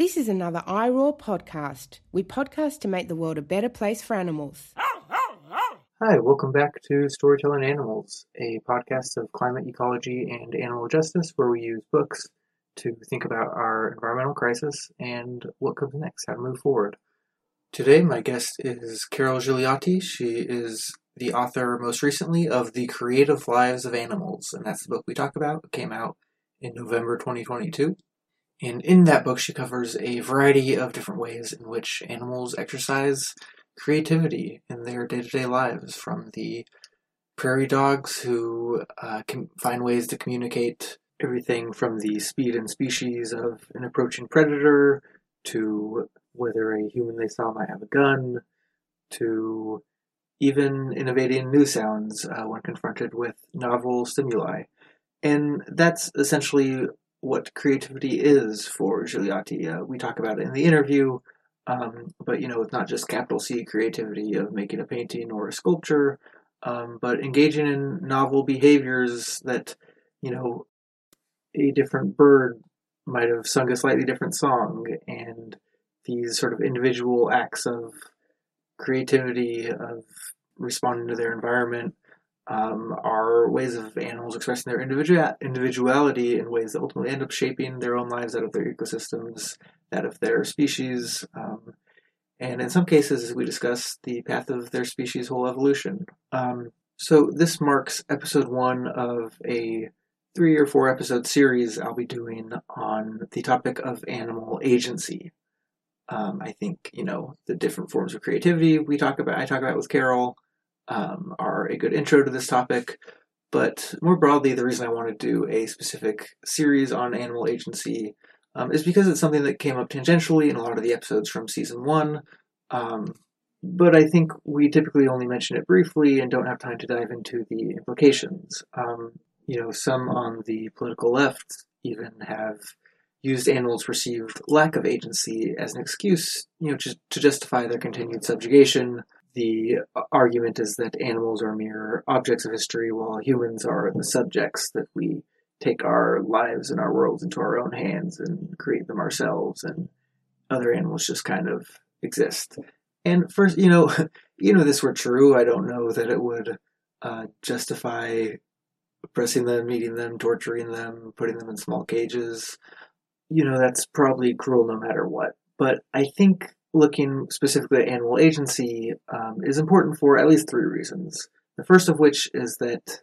This is another iRoar podcast. We podcast to make the world a better place for animals. Hi, welcome back to Storytelling Animals, a podcast of climate ecology and animal justice where we use books to think about our environmental crisis and what comes next, how to move forward. Today, my guest is Carol Gigliotti. She is the author most recently of The Creative Lives of Animals, and that's the book we talk about. It came out in November 2022. And in that book, she covers a variety of different ways in which animals exercise creativity in their day to day lives, from the prairie dogs who uh, can find ways to communicate everything from the speed and species of an approaching predator to whether a human they saw might have a gun to even innovating new sounds uh, when confronted with novel stimuli. And that's essentially what creativity is for Gigliotti. Uh, we talk about it in the interview, um, but you know, it's not just capital C creativity of making a painting or a sculpture, um, but engaging in novel behaviors that, you know, a different bird might have sung a slightly different song, and these sort of individual acts of creativity, of responding to their environment, um, are ways of animals expressing their individual individuality in ways that ultimately end up shaping their own lives out of their ecosystems, that of their species, um, and in some cases, as we discuss, the path of their species' whole evolution. Um, so this marks episode one of a three or four episode series I'll be doing on the topic of animal agency. Um, I think you know the different forms of creativity we talk about. I talk about with Carol um, are a good intro to this topic. But more broadly, the reason I want to do a specific series on animal agency um, is because it's something that came up tangentially in a lot of the episodes from season one. Um, but I think we typically only mention it briefly and don't have time to dive into the implications. Um, you know, some on the political left even have used animals' perceived lack of agency as an excuse, you know, to justify their continued subjugation. The argument is that animals are mere objects of history, while humans are the subjects that we take our lives and our worlds into our own hands and create them ourselves, and other animals just kind of exist. And first, you know, you know, this were true. I don't know that it would uh, justify oppressing them, eating them, torturing them, putting them in small cages. You know, that's probably cruel no matter what. But I think looking specifically at animal agency um, is important for at least three reasons. The first of which is that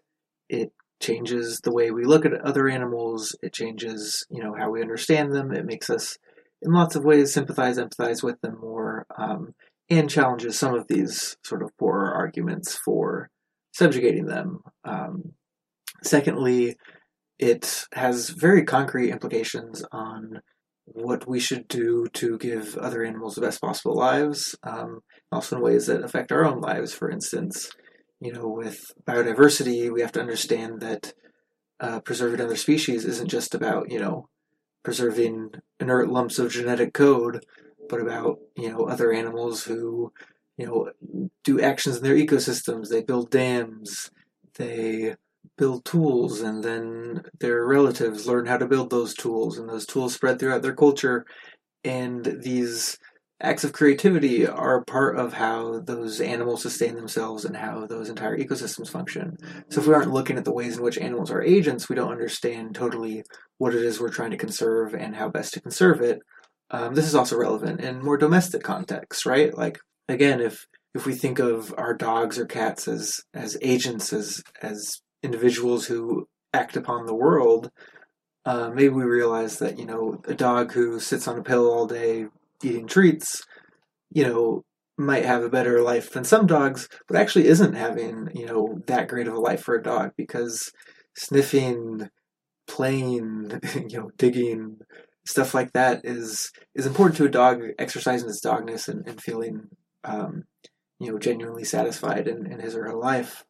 it changes the way we look at other animals. It changes, you know, how we understand them. It makes us, in lots of ways, sympathize, empathize with them more, um, and challenges some of these sort of poorer arguments for subjugating them. Um, secondly, it has very concrete implications on what we should do to give other animals the best possible lives, um, also in ways that affect our own lives. For instance, you know, with biodiversity, we have to understand that uh, preserving other species isn't just about, you know, preserving inert lumps of genetic code, but about, you know, other animals who, you know, do actions in their ecosystems. They build dams, they build tools, and then their relatives learn how to build those tools, and those tools spread throughout their culture. And these acts of creativity are part of how those animals sustain themselves and how those entire ecosystems function. So if we aren't looking at the ways in which animals are agents, we don't understand totally what it is we're trying to conserve and how best to conserve it. Um, this is also relevant in more domestic contexts, right? Like again, if if we think of our dogs or cats as as agents, as as individuals who act upon the world, uh, maybe we realize that you know a dog who sits on a pillow all day eating treats, you know, might have a better life than some dogs, but actually isn't having, you know, that great of a life for a dog because sniffing, playing, you know, digging, stuff like that is is important to a dog exercising its dogness and, and feeling um, you know genuinely satisfied in, in his or her life.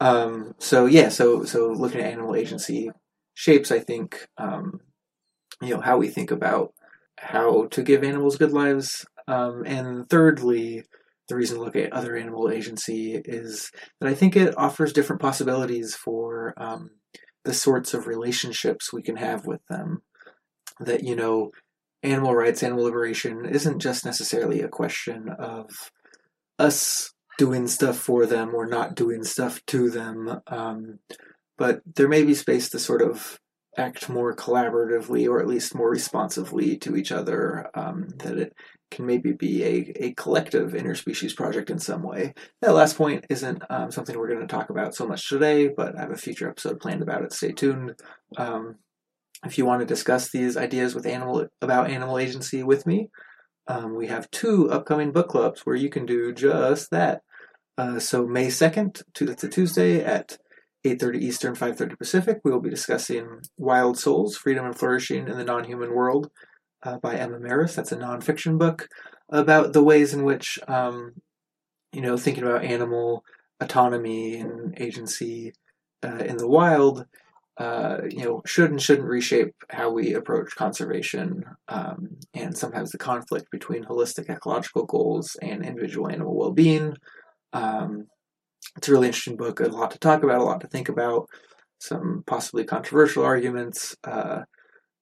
Um, so yeah, so so looking at animal agency shapes, I think, um, you know, how we think about how to give animals good lives. Um, and thirdly, the reason to look at other animal agency is that I think it offers different possibilities for um, the sorts of relationships we can have with them. That, you know, animal rights, animal liberation isn't just necessarily a question of us doing stuff for them or not doing stuff to them, um, but there may be space to sort of act more collaboratively or at least more responsively to each other, um, that it can maybe be a, a collective interspecies project in some way. That last point isn't um, something we're going to talk about so much today, but I have a future episode planned about it. Stay tuned. Um, if you want to discuss these ideas with animal about animal agency with me, um, we have two upcoming book clubs where you can do just that. Uh, so May second, that's a Tuesday at 8.30 Eastern, 5.30 Pacific, we will be discussing Wild Souls, Freedom and Flourishing in the Non-Human World uh, by Emma Marris. That's a nonfiction book about the ways in which, um, you know, thinking about animal autonomy and agency uh, in the wild, uh, you know, should and shouldn't reshape how we approach conservation um, and sometimes the conflict between holistic ecological goals and individual animal well-being. Um, it's a really interesting book, a lot to talk about, a lot to think about, some possibly controversial arguments, uh,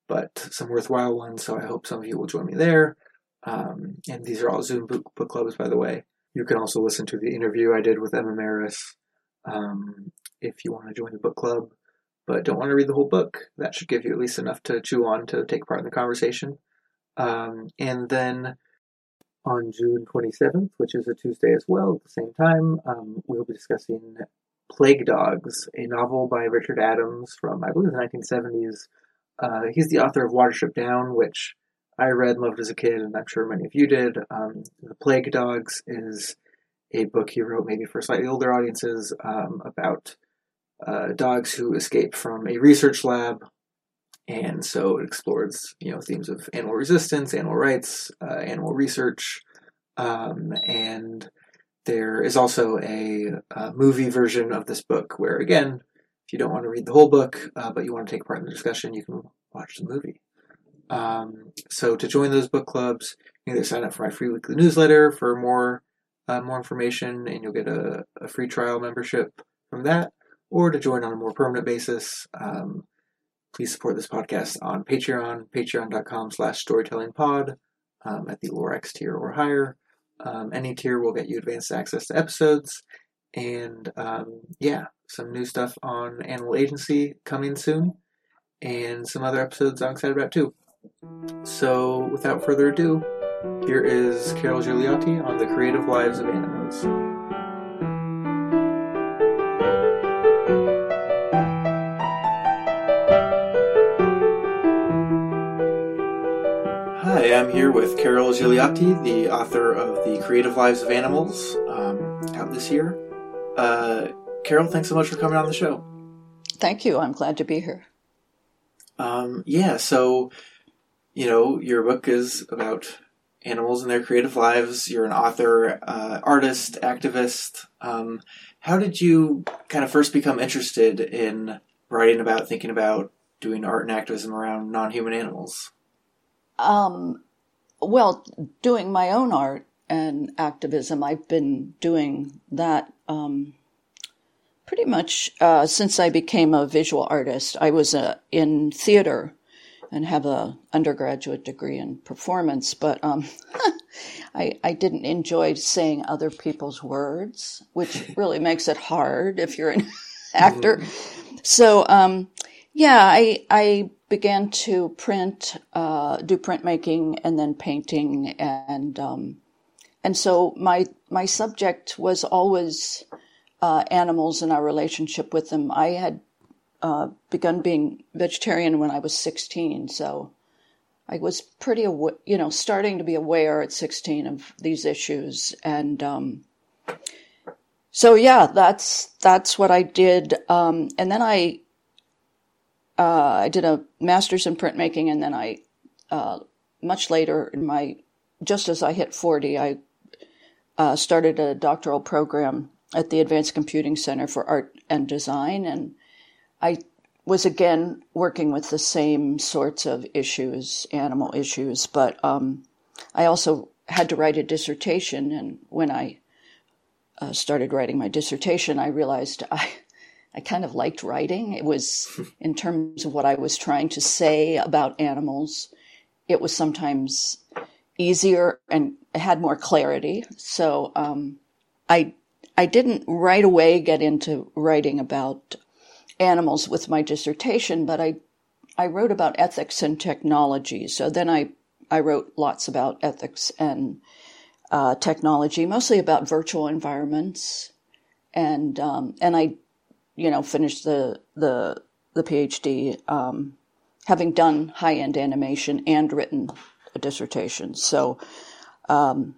but some worthwhile ones. So I hope some of you will join me there. Um, and these are all Zoom book, book, clubs, by the way. You can also listen to the interview I did with Emma Marris um, if you want to join the book club, but don't want to read the whole book. That should give you at least enough to chew on to take part in the conversation. Um, and then on June 27th, which is a Tuesday as well, at the same time, um, we'll be discussing Plague Dogs, a novel by Richard Adams from, I believe, the 1970s. Uh, he's the author of Watership Down, which I read and loved as a kid, and I'm sure many of you did. Um, the Plague Dogs is a book he wrote maybe for slightly older audiences um, about uh, dogs who escape from a research lab and so it explores you know themes of animal resistance, animal rights, uh, animal research, um, and there is also a, a, movie version of this book where again, if you don't want to read the whole book uh, but you want to take part in the discussion, you can watch the movie. Um, so to join those book clubs, you either sign up for my free weekly newsletter for more uh, more information, and you'll get a, a, free trial membership from that, or to join on a more permanent basis. Um, please support this podcast on Patreon, patreon.com slash storytellingpod um, at the Lorax tier or higher. Um, any tier will get you advanced access to episodes. And um, yeah, some new stuff on Animal Agency coming soon, and some other episodes I'm excited about too. So, without further ado, here is Carol Gigliotti on the creative lives of animals. I'm here with Carol Gigliotti, the author of The Creative Lives of Animals, um, out this year. Uh, Carol, thanks so much for coming on the show. Thank you. I'm glad to be here. Um, yeah, so, you know, your book is about animals and their creative lives. You're an author, uh, artist, activist. Um, how did you kind of first become interested in writing about, thinking about doing art and activism around non human animals? Um, well, doing my own art and activism, I've been doing that um, pretty much uh, since I became a visual artist. I was uh, in theater and have a undergraduate degree in performance, but um, I, I didn't enjoy saying other people's words, which really makes it hard if you're an actor. Mm-hmm. So, um, yeah, I I began to print, uh, do printmaking, and then painting, and um, and so my my subject was always uh, animals and our relationship with them. I had uh, begun being vegetarian when I was 16, so I was pretty, aw- you know, starting to be aware at 16 of these issues, and um, so yeah, that's that's what I did. Um, and then I uh, I did a master's in printmaking, and then I, uh, much later in my, just as I hit 40, I uh, started a doctoral program at the Advanced Computing Center for Art and Design, and I was again working with the same sorts of issues, animal issues, but um, I also had to write a dissertation, and when I uh, started writing my dissertation, I realized I I kind of liked writing. It was in terms of what I was trying to say about animals. it was sometimes easier and had more clarity. So um, I I didn't right away get into writing about animals with my dissertation, but I I wrote about ethics and technology. So then I I wrote lots about ethics and uh, technology, mostly about virtual environments, and um, and I, you know, finished the the the PhD um, having done high end animation and written a dissertation. So um,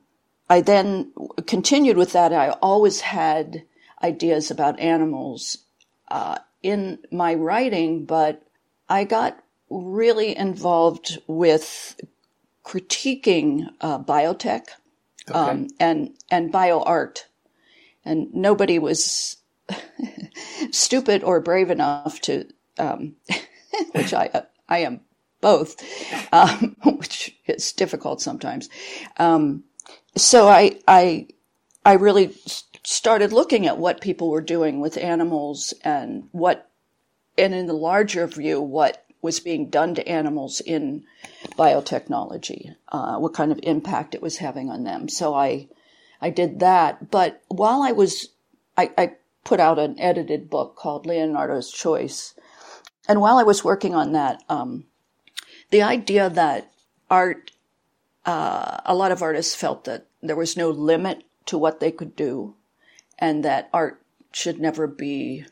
I then continued with that. I always had ideas about animals uh, in my writing, but I got really involved with critiquing uh, biotech okay. um, and and bio art, and nobody was stupid or brave enough to, um, which I I am both, um, which is difficult sometimes. Um, so I, I, I really started looking at what people were doing with animals and what, and in the larger view, what was being done to animals in biotechnology, uh, what kind of impact it was having on them. So I, I did that. But while I was, I, I put out an edited book called Leonardo's Choice. And while I was working on that, um, the idea that art, uh, a lot of artists felt that there was no limit to what they could do and that art should never be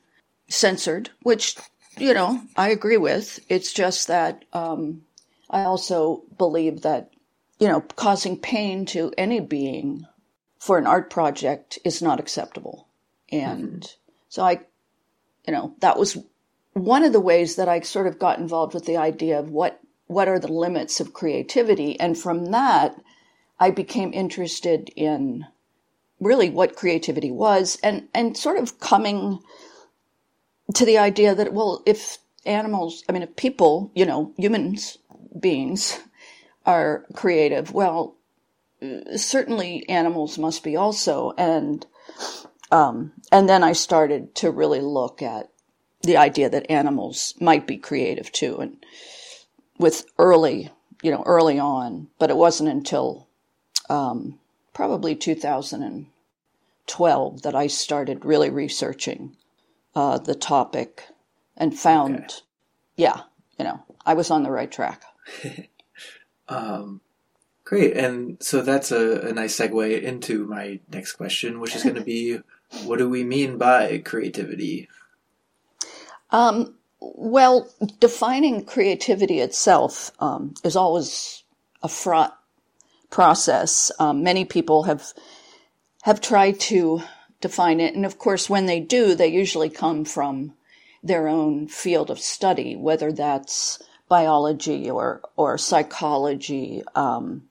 censored, which, you know, I agree with. It's just that um, I also believe that, you know, causing pain to any being for an art project is not acceptable. And mm-hmm. so I, you know, that was one of the ways that I sort of got involved with the idea of what what are the limits of creativity? And from that, I became interested in really what creativity was and, and sort of coming to the idea that, well, if animals, I mean, if people, you know, humans, beings are creative, well, certainly animals must be also. And, um, and then I started to really look at the idea that animals might be creative too. And, with early, you know, early on, but it wasn't until um, probably 2012 that I started really researching uh, the topic and found, okay. yeah, you know, I was on the right track. um, great. And so that's a, a nice segue into my next question, which is going to be what do we mean by creativity? Um, well, defining creativity itself um, is always a fraught process. Um, many people have have tried to define it, and of course, when they do, they usually come from their own field of study, whether that's biology or or psychology, um,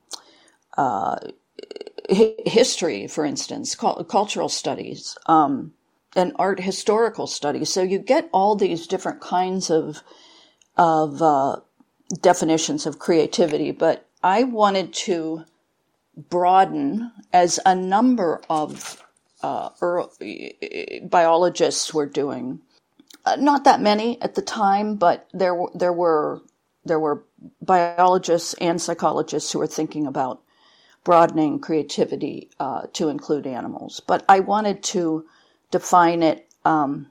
history, for instance, cultural studies. Um, and art historical studies. So you get all these different kinds of of uh, definitions of creativity, but I wanted to broaden as a number of uh, early, biologists were doing. Uh, not that many at the time, but there there were there were biologists and psychologists who were thinking about broadening creativity uh, to include animals. But I wanted to define it um,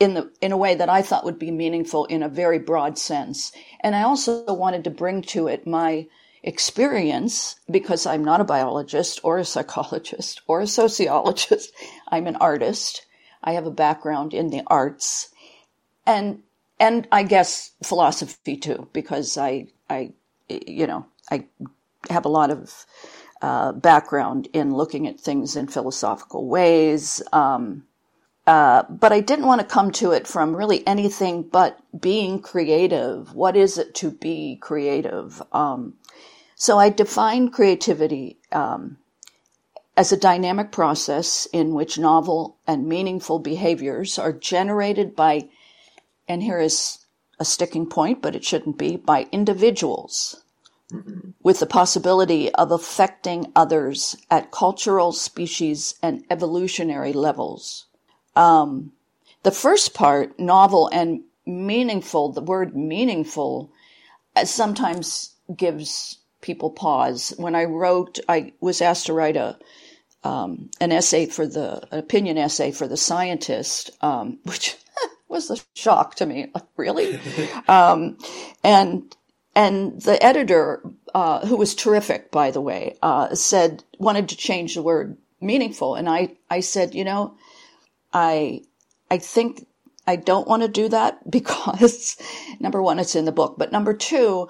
in the in a way that I thought would be meaningful in a very broad sense. And I also wanted to bring to it my experience because I'm not a biologist or a psychologist or a sociologist. I'm an artist. I have a background in the arts and and I guess philosophy too because I I you know I have a lot of uh, background in looking at things in philosophical ways. Um, uh, but I didn't want to come to it from really anything but being creative. What is it to be creative? Um, so I define creativity um, as a dynamic process in which novel and meaningful behaviors are generated by, and here is a sticking point, but it shouldn't be, by individuals. With the possibility of affecting others at cultural, species, and evolutionary levels. Um, the first part, novel and meaningful, the word meaningful, uh, sometimes gives people pause. When I wrote, I was asked to write a um, an essay for the an opinion essay for the scientist, um, which was a shock to me. Like, really? um, and and the editor, uh, who was terrific, by the way, uh, said wanted to change the word meaningful, and I I said, you know, I I think I don't want to do that because number one, it's in the book, but number two,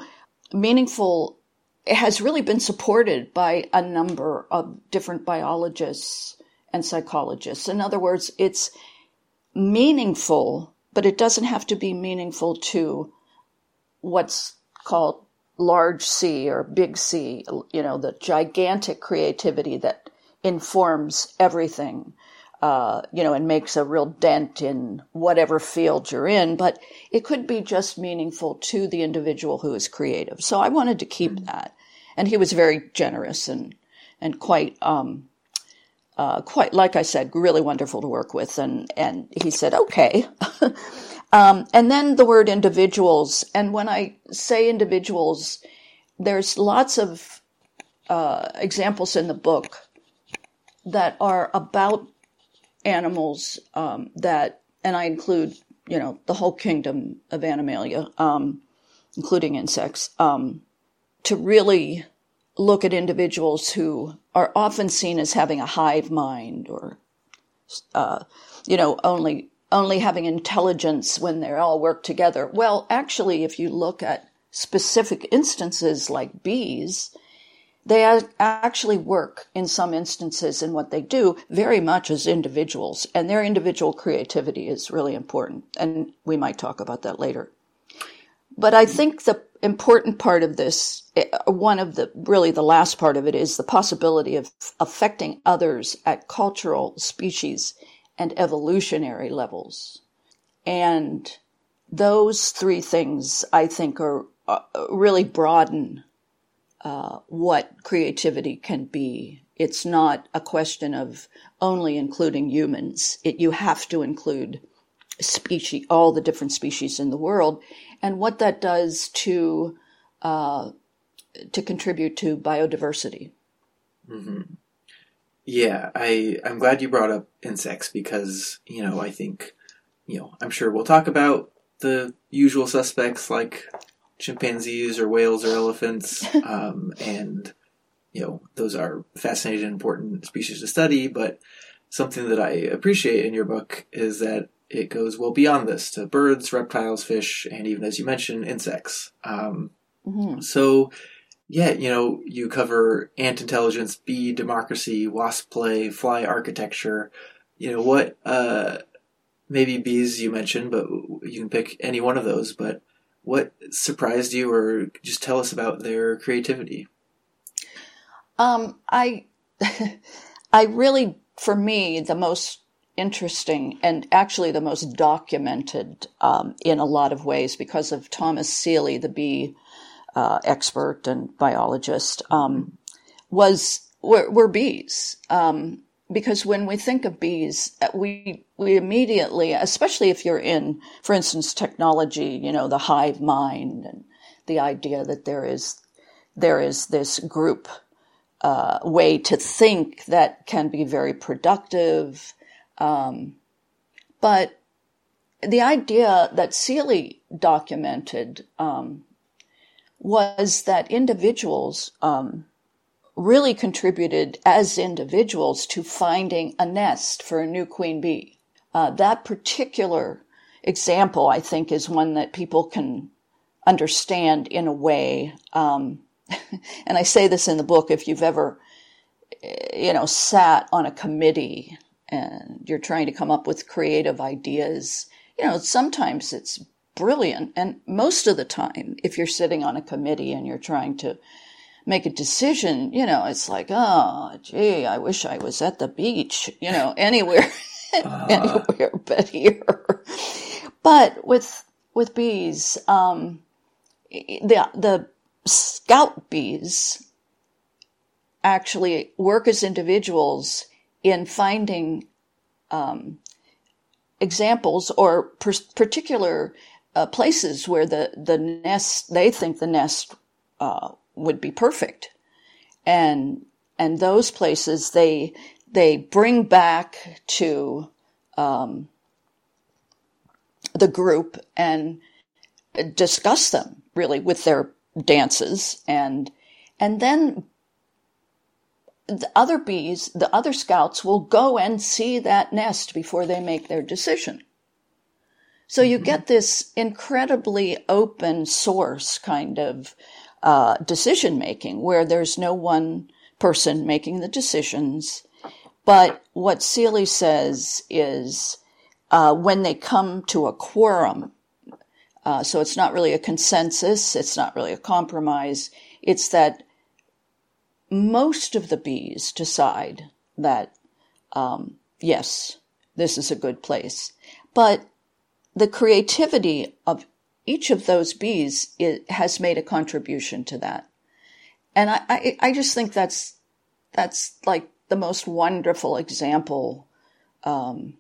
meaningful has really been supported by a number of different biologists and psychologists. In other words, it's meaningful, but it doesn't have to be meaningful to what's called large C or big C, you know, the gigantic creativity that informs everything uh, you know, and makes a real dent in whatever field you're in, but it could be just meaningful to the individual who is creative. So I wanted to keep mm-hmm. that. And he was very generous and, and quite, um, uh, quite, like I said, really wonderful to work with. And, and he said, okay. um, and then the word individuals. And when I say individuals, there's lots of, uh, examples in the book that are about animals um, that, and I include, you know, the whole kingdom of Animalia, um, including insects, um, to really look at individuals who are often seen as having a hive mind or, uh, you know, only only having intelligence when they all work together. Well, actually, if you look at specific instances like bees, they actually work in some instances in what they do very much as individuals, and their individual creativity is really important. And we might talk about that later. But I think the important part of this, eh, one of the really the last part of it, is the possibility of affecting others at cultural, species, and evolutionary levels. And those three things, I think, are, uh, really broaden uh, what creativity can be. It's not a question of only including humans. It, you have to include species, all the different species in the world, and what that does to uh, to contribute to biodiversity. Mm-hmm. Yeah, I I'm glad you brought up insects because you know I think you know I'm sure we'll talk about the usual suspects like chimpanzees or whales or elephants, um, and you know those are fascinating and important species to study. But something that I appreciate in your book is that it goes well beyond this to birds, reptiles, fish, and even as you mentioned, insects. Um, mm-hmm. So, yeah, you know, you cover ant intelligence, bee democracy, wasp play, fly architecture. You know what? Uh, maybe bees you mentioned, but you can pick any one of those. But what surprised you, or just tell us about their creativity? Um, I, I really, for me, the most interesting and actually the most documented um, in a lot of ways because of Thomas Seeley, the bee uh, expert and biologist, um, was were, were bees. Um, because when we think of bees, uh, we we immediately, especially if you're in, for instance, technology, you know, the hive mind and the idea that there is there is this group uh, way to think that can be very productive, um, but the idea that Seeley documented um, was that individuals um, really contributed as individuals to finding a nest for a new queen bee. Uh, that particular example, I think, is one that people can understand in a way. Um, and I say this in the book if you've ever, you know, sat on a committee and you're trying to come up with creative ideas, you know, sometimes it's brilliant. And most of the time, if you're sitting on a committee and you're trying to make a decision, you know, it's like, oh, gee, I wish I was at the beach, you know, anywhere, uh. anywhere but here. But with with bees, um, the the scout bees actually work as individuals in finding um, examples or per- particular uh, places where the the nest they think the nest uh, would be perfect. And, and those places, they, they bring back to, um, the group and discuss them really with their dances and, and then the other bees, the other scouts will go and see that nest before they make their decision. So you get this incredibly open source kind of uh, decision making where there's no one person making the decisions. But what Seeley says is uh, when they come to a quorum, uh, so it's not really a consensus, it's not really a compromise, it's that most of the bees decide that, um, yes, this is a good place. But the creativity of each of those bees has made a contribution to that. And I, I, I, just think that's, that's like the most wonderful example, um,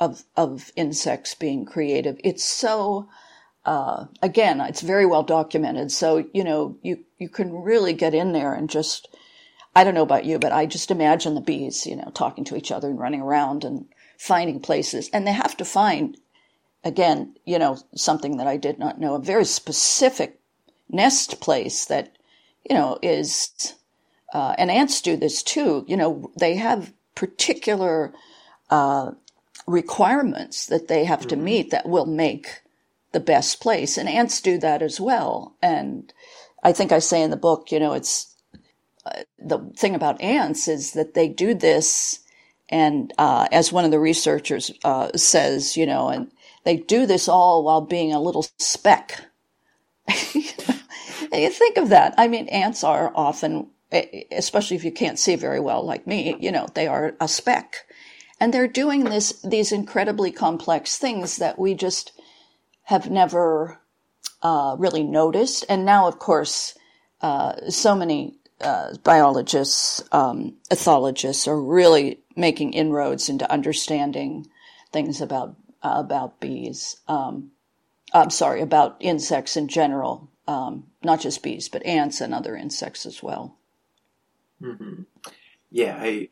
of, of insects being creative. It's so, uh, again, it's very well documented. So, you know, you, you can really get in there and just, I don't know about you, but I just imagine the bees, you know, talking to each other and running around and finding places. And they have to find, again, you know, something that I did not know, a very specific nest place that, you know, is, uh, and ants do this too. You know, they have particular, uh, requirements that they have mm-hmm. to meet that will make the best place. And ants do that as well. And I think I say in the book, you know, it's, the thing about ants is that they do this, and uh, as one of the researchers uh, says, you know, and they do this all while being a little speck. you think of that. I mean, ants are often, especially if you can't see very well, like me, you know, they are a speck, and they're doing this these incredibly complex things that we just have never uh, really noticed. And now, of course, uh, so many uh, biologists, um, ethologists are really making inroads into understanding things about uh, about bees. Um, I'm sorry, about insects in general, um, not just bees, but ants and other insects as well. Mm-hmm. Yeah, I,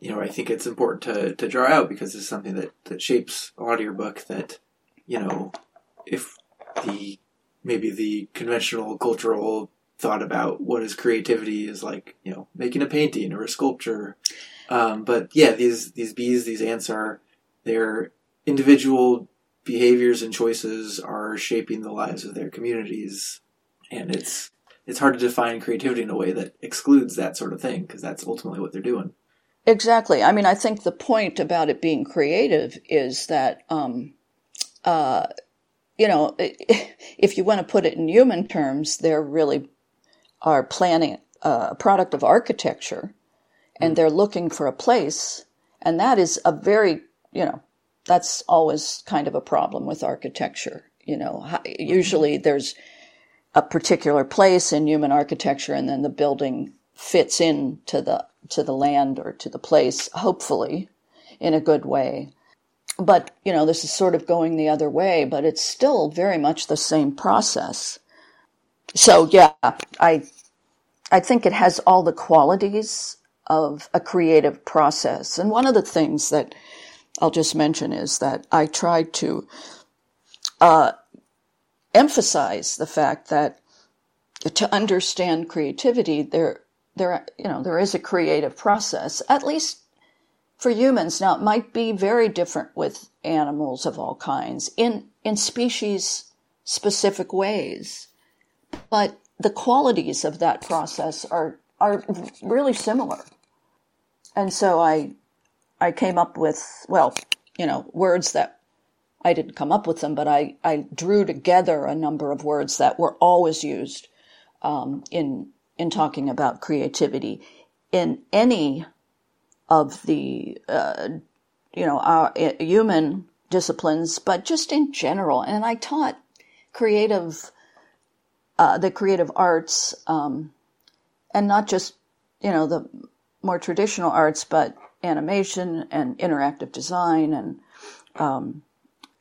you know, I think it's important to to draw out because it's something that that shapes a lot of your book. That you know, if the maybe the conventional cultural thought about what is creativity is like, you know, making a painting or a sculpture. Um, but yeah, these these bees, these ants are their individual behaviors and choices are shaping the lives of their communities, and it's it's hard to define creativity in a way that excludes that sort of thing because that's ultimately what they're doing. Exactly. I mean, I think the point about it being creative is that, um, uh, you know, if you want to put it in human terms, they're really are planning a product of architecture and mm. they're looking for a place. And that is a very, you know, that's always kind of a problem with architecture. You know, usually there's a particular place in human architecture and then the building fits in to the, to the land or to the place, hopefully in a good way. But, you know, this is sort of going the other way, but it's still very much the same process. So yeah, I I think it has all the qualities of a creative process. And one of the things that I'll just mention is that I tried to uh, emphasize the fact that to understand creativity, there, there, you know, there is a creative process, at least for humans. Now, it might be very different with animals of all kinds in, in species specific ways, but the qualities of that process are are really similar. And so I I came up with well, you know, words that I didn't come up with them, but I, I drew together a number of words that were always used um, in in talking about creativity in any of the uh, you know our uh, human disciplines, but just in general. And I taught creative uh, the creative arts, um, and not just you know the more traditional arts, but animation and interactive design and um,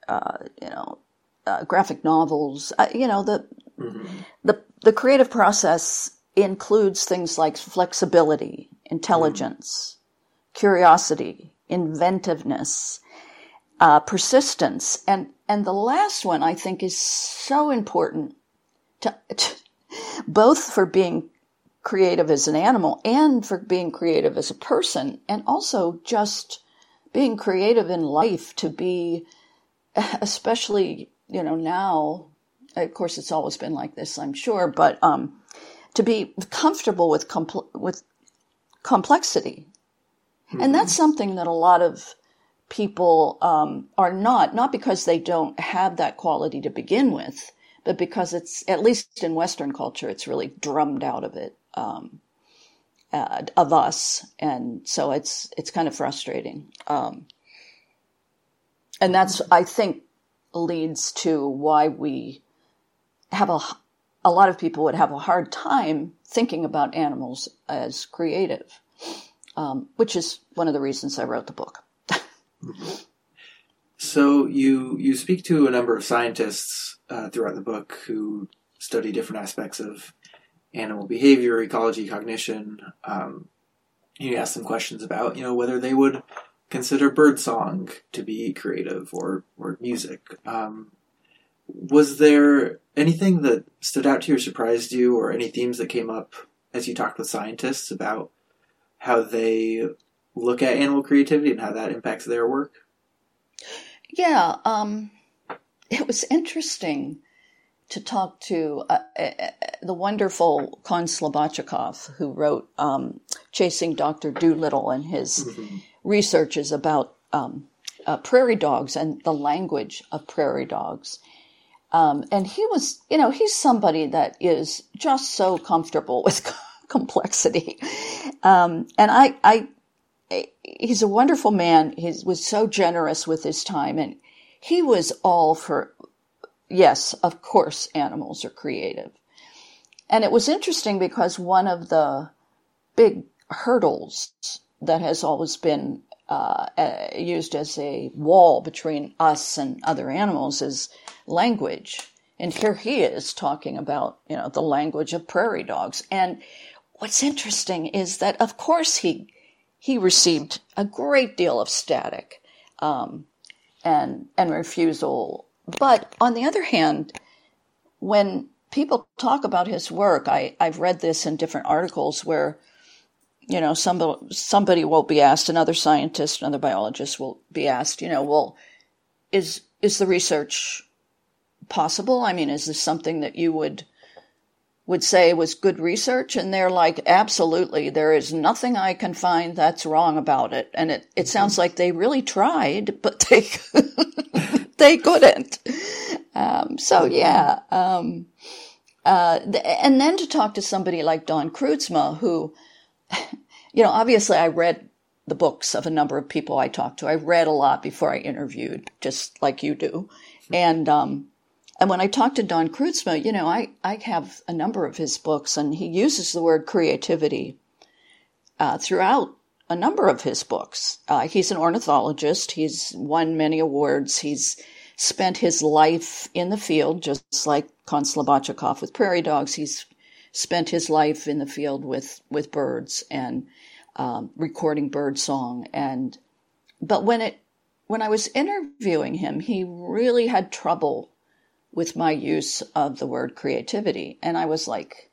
uh, you know uh, graphic novels. Uh, you know the mm-hmm. the the creative process includes things like flexibility, intelligence, mm. curiosity, inventiveness, uh, persistence, and and the last one I think is so important to, to both for being creative as an animal and for being creative as a person, and also just being creative in life to be, especially you know now. Of course, it's always been like this, I'm sure, but um, to be comfortable with compl- with complexity, mm-hmm. and that's something that a lot of people um, are not, not because they don't have that quality to begin with, but because it's, at least in Western culture, it's really drummed out of it, um, uh, of us. And so it's, it's kind of frustrating. Um, and that's, I think, leads to why we have a, a lot of people would have a hard time thinking about animals as creative, um, which is one of the reasons I wrote the book. So you you speak to a number of scientists uh, throughout the book who study different aspects of animal behavior, ecology, cognition. Um, you ask them questions about you know whether they would consider birdsong to be creative or or music. Um, was there anything that stood out to you or surprised you, or any themes that came up as you talked with scientists about how they look at animal creativity and how that impacts their work? Yeah, um, it was interesting to talk to uh, uh, uh the wonderful Con Slobodchikoff, who wrote um, Chasing Dr. Dolittle and his mm-hmm. researches about um, uh, prairie dogs and the language of prairie dogs. Um, and he was, you know, he's somebody that is just so comfortable with complexity. Um, and I, I he's a wonderful man. He was so generous with his time, and he was all for. Yes, of course, animals are creative, and it was interesting because one of the big hurdles that has always been uh, uh, used as a wall between us and other animals is language. And here he is talking about, you know, the language of prairie dogs. And what's interesting is that, of course, he he received a great deal of static um, and and refusal. But on the other hand, when people talk about his work, I, I've read this in different articles where you know somebody somebody will be asked, another scientist, another biologist will be asked, you know, well, is is the research possible? I mean, is this something that you would would say was good research? And they're like absolutely there is nothing i can find that's wrong about it. And it, it sounds like they really tried but they they couldn't um, so yeah um, uh, and then to talk to somebody like don Kroodsma who you know obviously i read the books of a number of people i talked to i read a lot before i interviewed just like you do and um, and when I talked to Don Kroodsma, you know, I, I have a number of his books, and he uses the word creativity uh, throughout a number of his books. Uh, he's an ornithologist. He's won many awards. He's spent his life in the field, just like Con Slobodchikoff with prairie dogs. He's spent his life in the field with, with birds and um, recording bird song. And but when it when I was interviewing him, he really had trouble with my use of the word creativity. And I was like,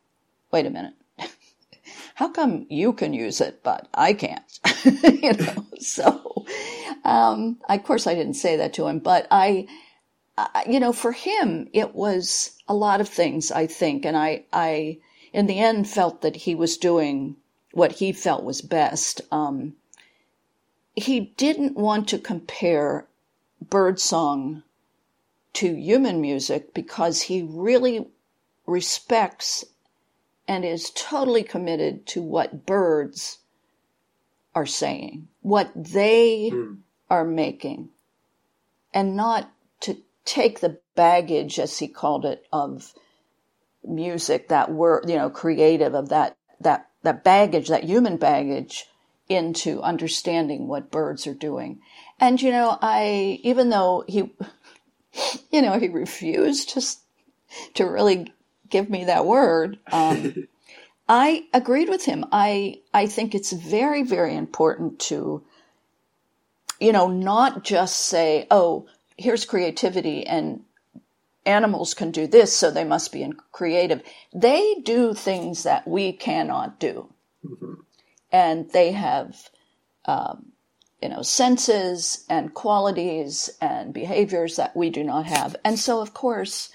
wait a minute. How come you can use it, but I can't? you know, so, um, of course I didn't say that to him, but I, I, you know, for him, it was a lot of things, I think. And I, I, in the end felt that he was doing what he felt was best. Um, he didn't want to compare birdsong to human music because he really respects and is totally committed to what birds are saying, what they mm. Are making, and not to take the baggage, as he called it, of music, that word, you know, creative of that, that, that baggage, that human baggage into understanding what birds are doing. And, you know, I, even though he, you know, he refused to, to really give me that word. Um, I agreed with him. I I think it's very very important to you know not just say, "Oh, here's creativity and animals can do this, so they must be creative." They do things that we cannot do. Mm-hmm. And they have um, you know, senses and qualities and behaviors that we do not have. And so, of course,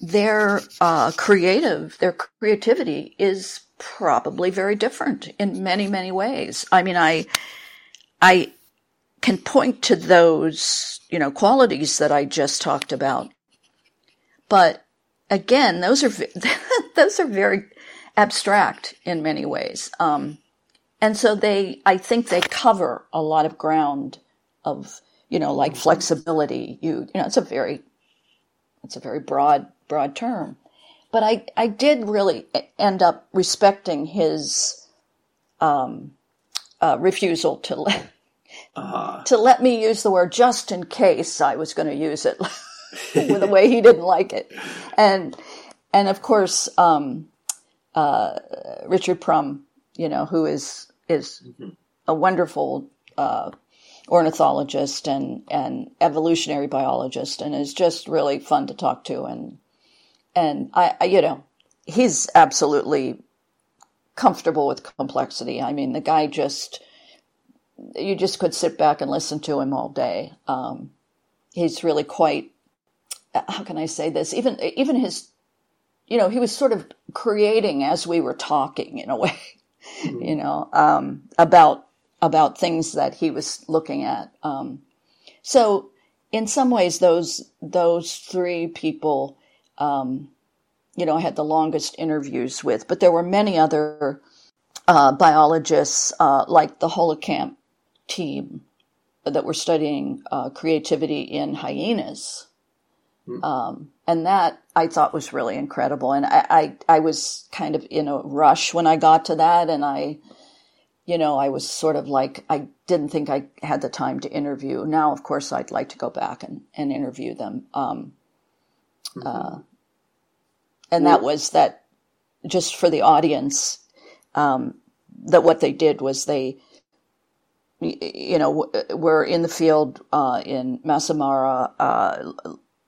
their uh, creative, their creativity is probably very different in many, many ways. I mean, I, I can point to those, you know, qualities that I just talked about. But again, those are, those are very abstract in many ways. Um, and so they, I think they cover a lot of ground of, you know, like flexibility. You, you know, it's a very, it's a very broad, broad term. But I, I did really end up respecting his um, uh, refusal to let, uh-huh. to let me use the word just in case I was going to use it with a way he didn't like it. And, and of course, um, uh, Richard Prum, you know, who is is mm-hmm. a wonderful uh, ornithologist and, and evolutionary biologist and is just really fun to talk to. And, and I, I, you know, he's absolutely comfortable with complexity. I mean, the guy just, you just could sit back and listen to him all day. Um, he's really quite, how can I say this? Even, even his, you know, he was sort of creating as we were talking in a way mm-hmm. you know, um, about about things that he was looking at. Um, so, in some ways, those those three people, um, you know, I had the longest interviews with, but there were many other uh, biologists, uh, like the Holekamp team, that were studying uh, creativity in hyenas. Mm-hmm. Um, and that I thought was really incredible. And I, I, I, was kind of in a rush when I got to that. And I, you know, I was sort of like, I didn't think I had the time to interview. Now, of course, I'd like to go back and, and interview them. Um, mm-hmm. uh, and that was that just for the audience, um, that what they did was they, you know, we're in the field uh, in Masai Mara, uh,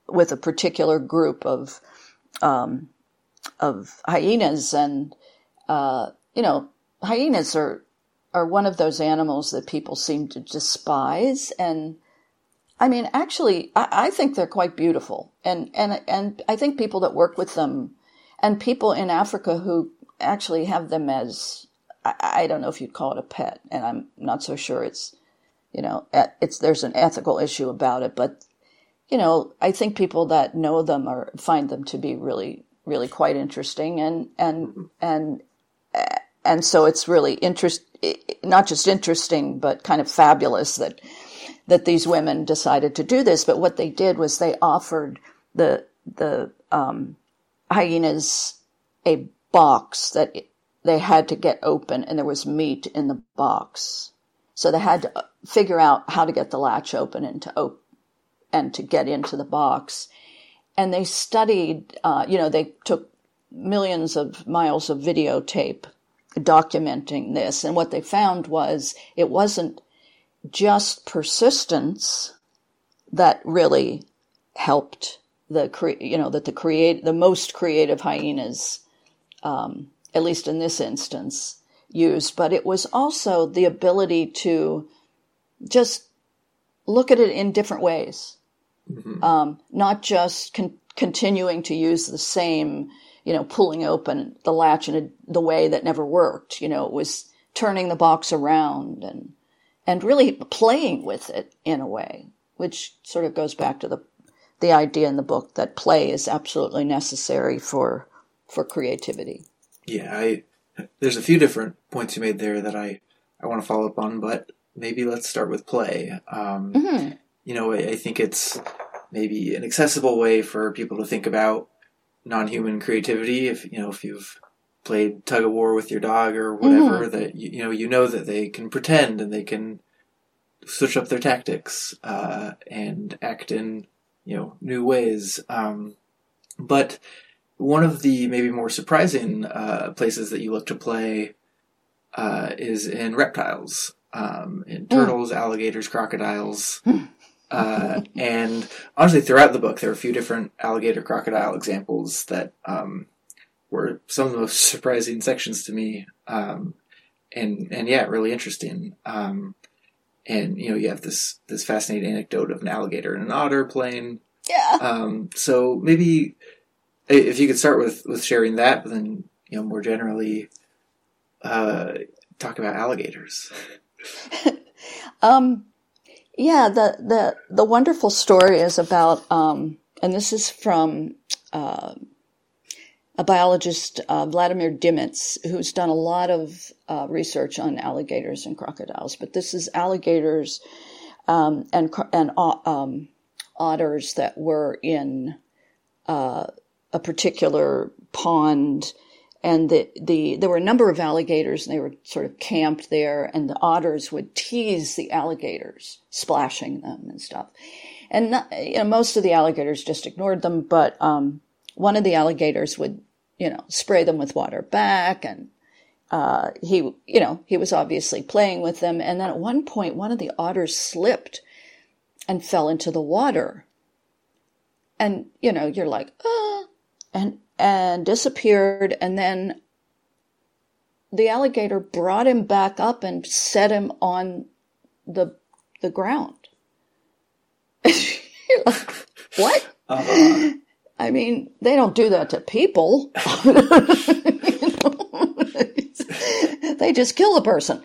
with a particular group of um, of hyenas, and uh, you know, hyenas are are one of those animals that people seem to despise, and I mean, actually, I, I think they're quite beautiful, and and and I think people that work with them, and people in Africa who actually have them as I, I don't know if you'd call it a pet, and I'm not so sure it's you know it's there's an ethical issue about it, but you know, I think people that know them or find them to be really, really quite interesting, and and mm-hmm. and and so it's really interest, not just interesting, but kind of fabulous that that these women decided to do this. But what they did was they offered the the um, hyenas a box that they had to get open, and there was meat in the box. So they had to figure out how to get the latch open and to open and to get into the box. And they studied, uh, you know, they took millions of miles of videotape documenting this. And what they found was it wasn't just persistence that really helped the, cre- you know, that the create, the most creative hyenas, um, at least in this instance, used, but it was also the ability to just look at it in different ways mm-hmm. um, not just con- continuing to use the same, you know, pulling open the latch in a, the way that never worked. You know, it was turning the box around and and really playing with it in a way, which sort of goes back to the the idea in the book that play is absolutely necessary for for creativity. Yeah, I there's a few different points you made there that I I want to follow up on, but maybe let's start with play. Um, mm-hmm you know, I think it's maybe an accessible way for people to think about non-human creativity. If you know, if you've played tug of war with your dog or whatever, mm-hmm. that you, you, know, you know that they can pretend and they can switch up their tactics uh, and act in you know new ways. Um, but one of the maybe more surprising uh, places that you look to play uh, is in reptiles, um, in turtles, mm. alligators, crocodiles. Uh, and honestly, throughout the book, there are a few different alligator crocodile examples that um, were some of the most surprising sections to me. Um, and and yeah, really interesting. Um, and you know, you have this this fascinating anecdote of an alligator and an otter playing. Yeah. Um, so maybe if you could start with with sharing that, but then you know more generally uh, talk about alligators. um, yeah, the the the wonderful story is about, um, and this is from. Uh, a biologist, uh, Vladimir Dinets, who's done a lot of uh, research on alligators and crocodiles. But this is alligators um, and and uh, um, otters that were in uh, a particular pond, and the, the there were a number of alligators, and they were sort of camped there, and the otters would tease the alligators, splashing them and stuff. And you know, most of the alligators just ignored them, but um, one of the alligators would, you know, spray them with water back, and uh, he, you know, he was obviously playing with them. And then at one point, one of the otters slipped and fell into the water. And, you know, you're like, ah, and, and disappeared. And then the alligator brought him back up and set him on the, the ground. like, what? Uh-huh. I mean, they don't do that to people. they just kill the person.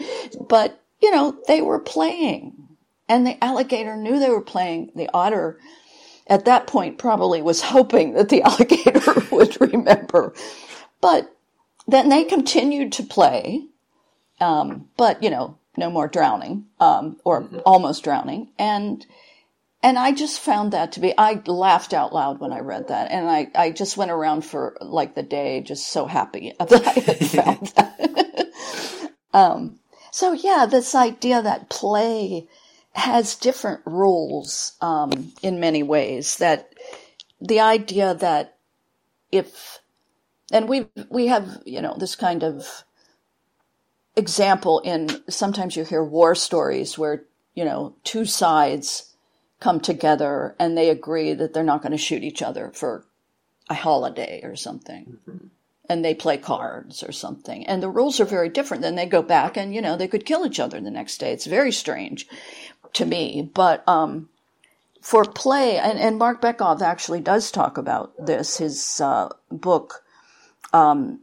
But, you know, they were playing. And the alligator knew they were playing. The otter, at that point, probably was hoping that the alligator would remember. But then they continued to play. Um, but, you know, no more drowning, um, or mm-hmm. almost drowning. And, and I just found that to be, I laughed out loud when I read that. And I, I just went around for like the day just so happy that I had found that. um, so yeah, this idea that play has different rules um, in many ways. That the idea that if, and we we have you know this kind of example in sometimes you hear war stories where you know two sides come together and they agree that they're not going to shoot each other for a holiday or something. Mm-hmm. And they play cards or something. And the rules are very different. Then they go back and, you know, they could kill each other the next day. It's very strange to me. But, um, for play, and, and Marc Bekoff actually does talk about this. His uh, book, um,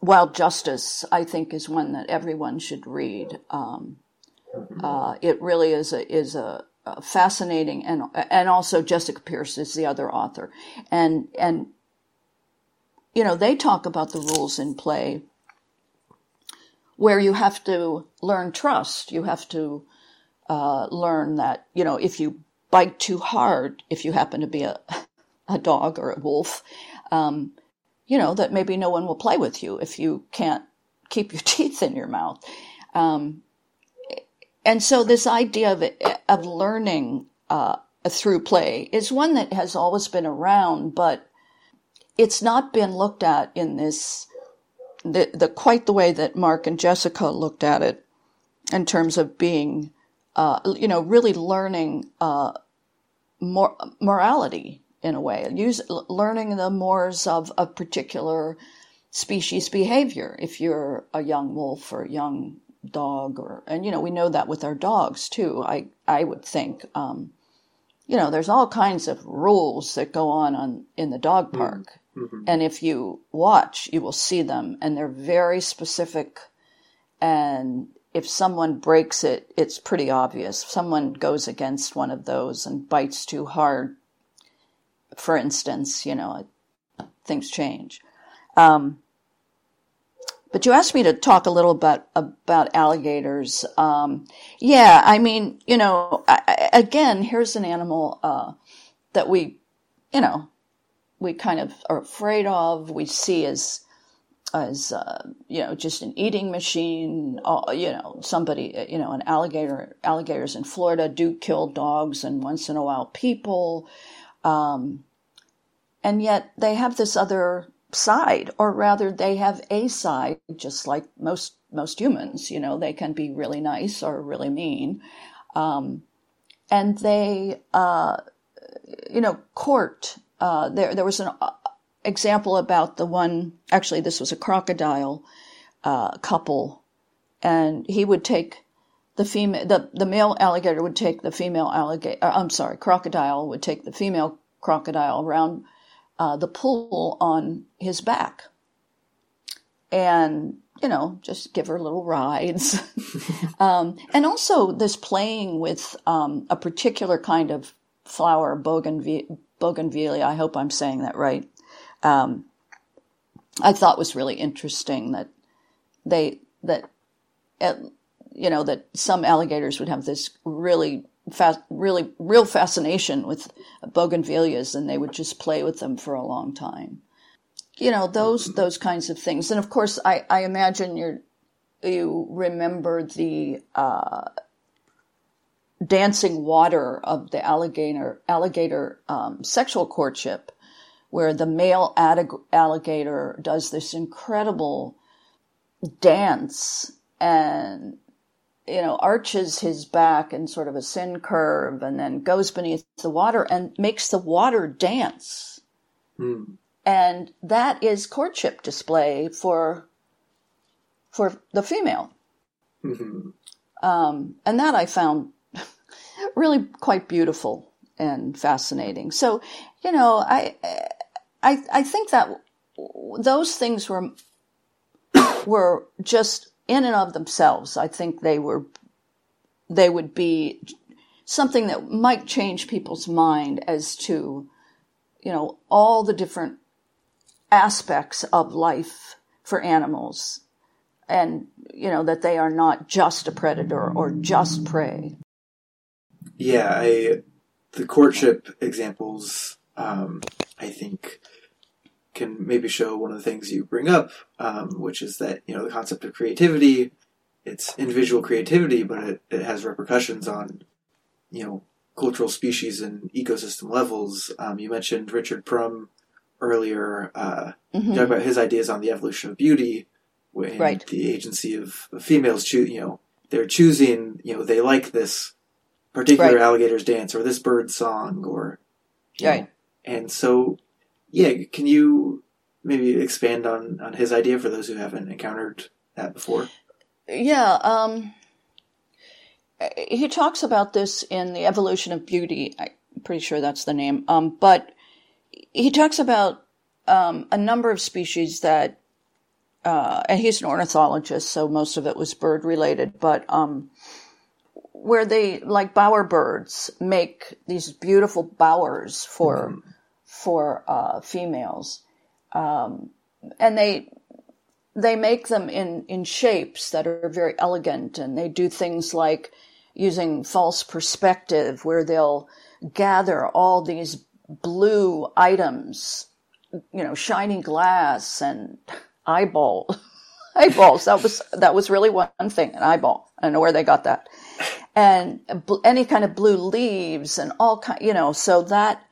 Wild Justice, I think, is one that everyone should read. Um, uh, it really is a is a uh, fascinating, and and also Jessica Pierce is the other author, and and you know they talk about the rules in play where you have to learn trust. You have to uh, learn that you know if you bite too hard, if you happen to be a a dog or a wolf, um, you know that maybe no one will play with you if you can't keep your teeth in your mouth. Um, and so this idea of, of learning uh, through play is one that has always been around, but it's not been looked at in this the, the quite the way that Marc and Jessica looked at it in terms of being, uh, you know, really learning uh, more morality in a way, use learning the mores of a particular species behavior. If you're a young wolf or a young dog or and you know we know that with our dogs too i i would think um, you know there's all kinds of rules that go on on in the dog mm-hmm. park mm-hmm. and if you watch you will see them and they're very specific and if someone breaks it it's pretty obvious if someone goes against one of those and bites too hard for instance you know things change um, but you asked me to talk a little bit about alligators. Um, yeah, I mean, you know, I, again, here's an animal uh, that we, you know, we kind of are afraid of. We see as as uh, you know, just an eating machine. Uh, you know, somebody, you know, an alligator. Alligators in Florida do kill dogs and once in a while people, um, and yet they have this other side, or rather, they have a side, just like most most humans. You know, they can be really nice or really mean, um, and they, uh, you know, court. Uh, there, there was an uh, example about the one. Actually, this was a crocodile uh, couple, and he would take the female, the, the male alligator would take the female alligator. Uh, I'm sorry, crocodile would take the female crocodile around uh, the pool on his back, and you know, just give her little rides. um, and also this playing with um, a particular kind of flower, bougainvillea, bougainvillea. I hope I'm saying that right. Um, I thought was really interesting that they that at, you know that some alligators would have this really fast, really real fascination with bougainvilleas, and they would just play with them for a long time. You know those those kinds of things, and of course, I, I imagine you you remember the uh, dancing water of the alligator alligator um, sexual courtship, where the male alligator does this incredible dance and you know arches his back in sort of a sine curve and then goes beneath the water and makes the water dance mm. and that is courtship display for for the female mm-hmm. um, and that i found really quite beautiful and fascinating so you know i i i think that those things were were just in and of themselves. I think they were, they would be something that might change people's mind as to, you know, all the different aspects of life for animals and, you know, that they are not just a predator or just prey. Yeah, I, the courtship examples, um, I think can maybe show one of the things you bring up, um, which is that you know the concept of creativity. It's individual creativity, but it, it has repercussions on you know cultural species and ecosystem levels. Um, you mentioned Richard Prum earlier. Uh, mm-hmm. You talk about his ideas on the evolution of beauty, when right. the agency of, of females choose. You know, they're choosing. You know, they like this particular right. alligator's dance or this bird's song, or right. Know, and so yeah, can you maybe expand on on his idea for those who haven't encountered that before? Yeah, um, he talks about this in the evolution of beauty. I'm pretty sure that's the name. Um, but he talks about um, a number of species that, uh, and he's an ornithologist, so most of it was bird related, but um, where they, like bower birds, make these beautiful bowers for. Mm-hmm for uh, females, um, and they they make them in in shapes that are very elegant, and they do things like using false perspective, where they'll gather all these blue items, you know, shiny glass and eyeball eyeballs. That was that was really one thing, an eyeball. I don't know where they got that, and any kind of blue leaves and all kind, you know. So that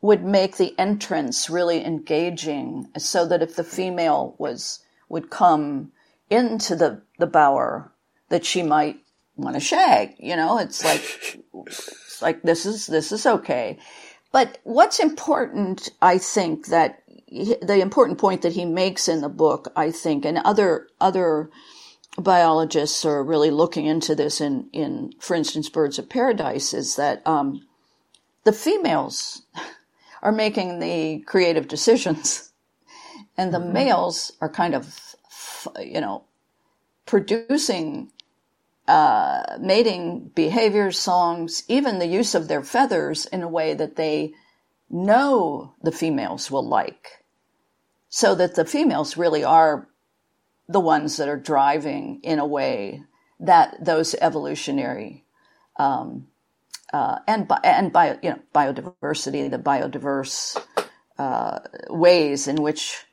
would make the entrance really engaging so that if the female was would come into the the bower that she might want to shag you know? It's like it's like this is this is okay. But what's important i think that the important point that he makes in the book i think and other other biologists are really looking into this in in for instance birds of paradise is that um, the females are making the creative decisions. And the mm-hmm. males are kind of, you know, producing uh, mating behaviors, songs, even the use of their feathers in a way that they know the females will like. So that the females really are the ones that are driving in a way that those evolutionary um, uh, and and bio, you know biodiversity, the biodiverse uh, ways in which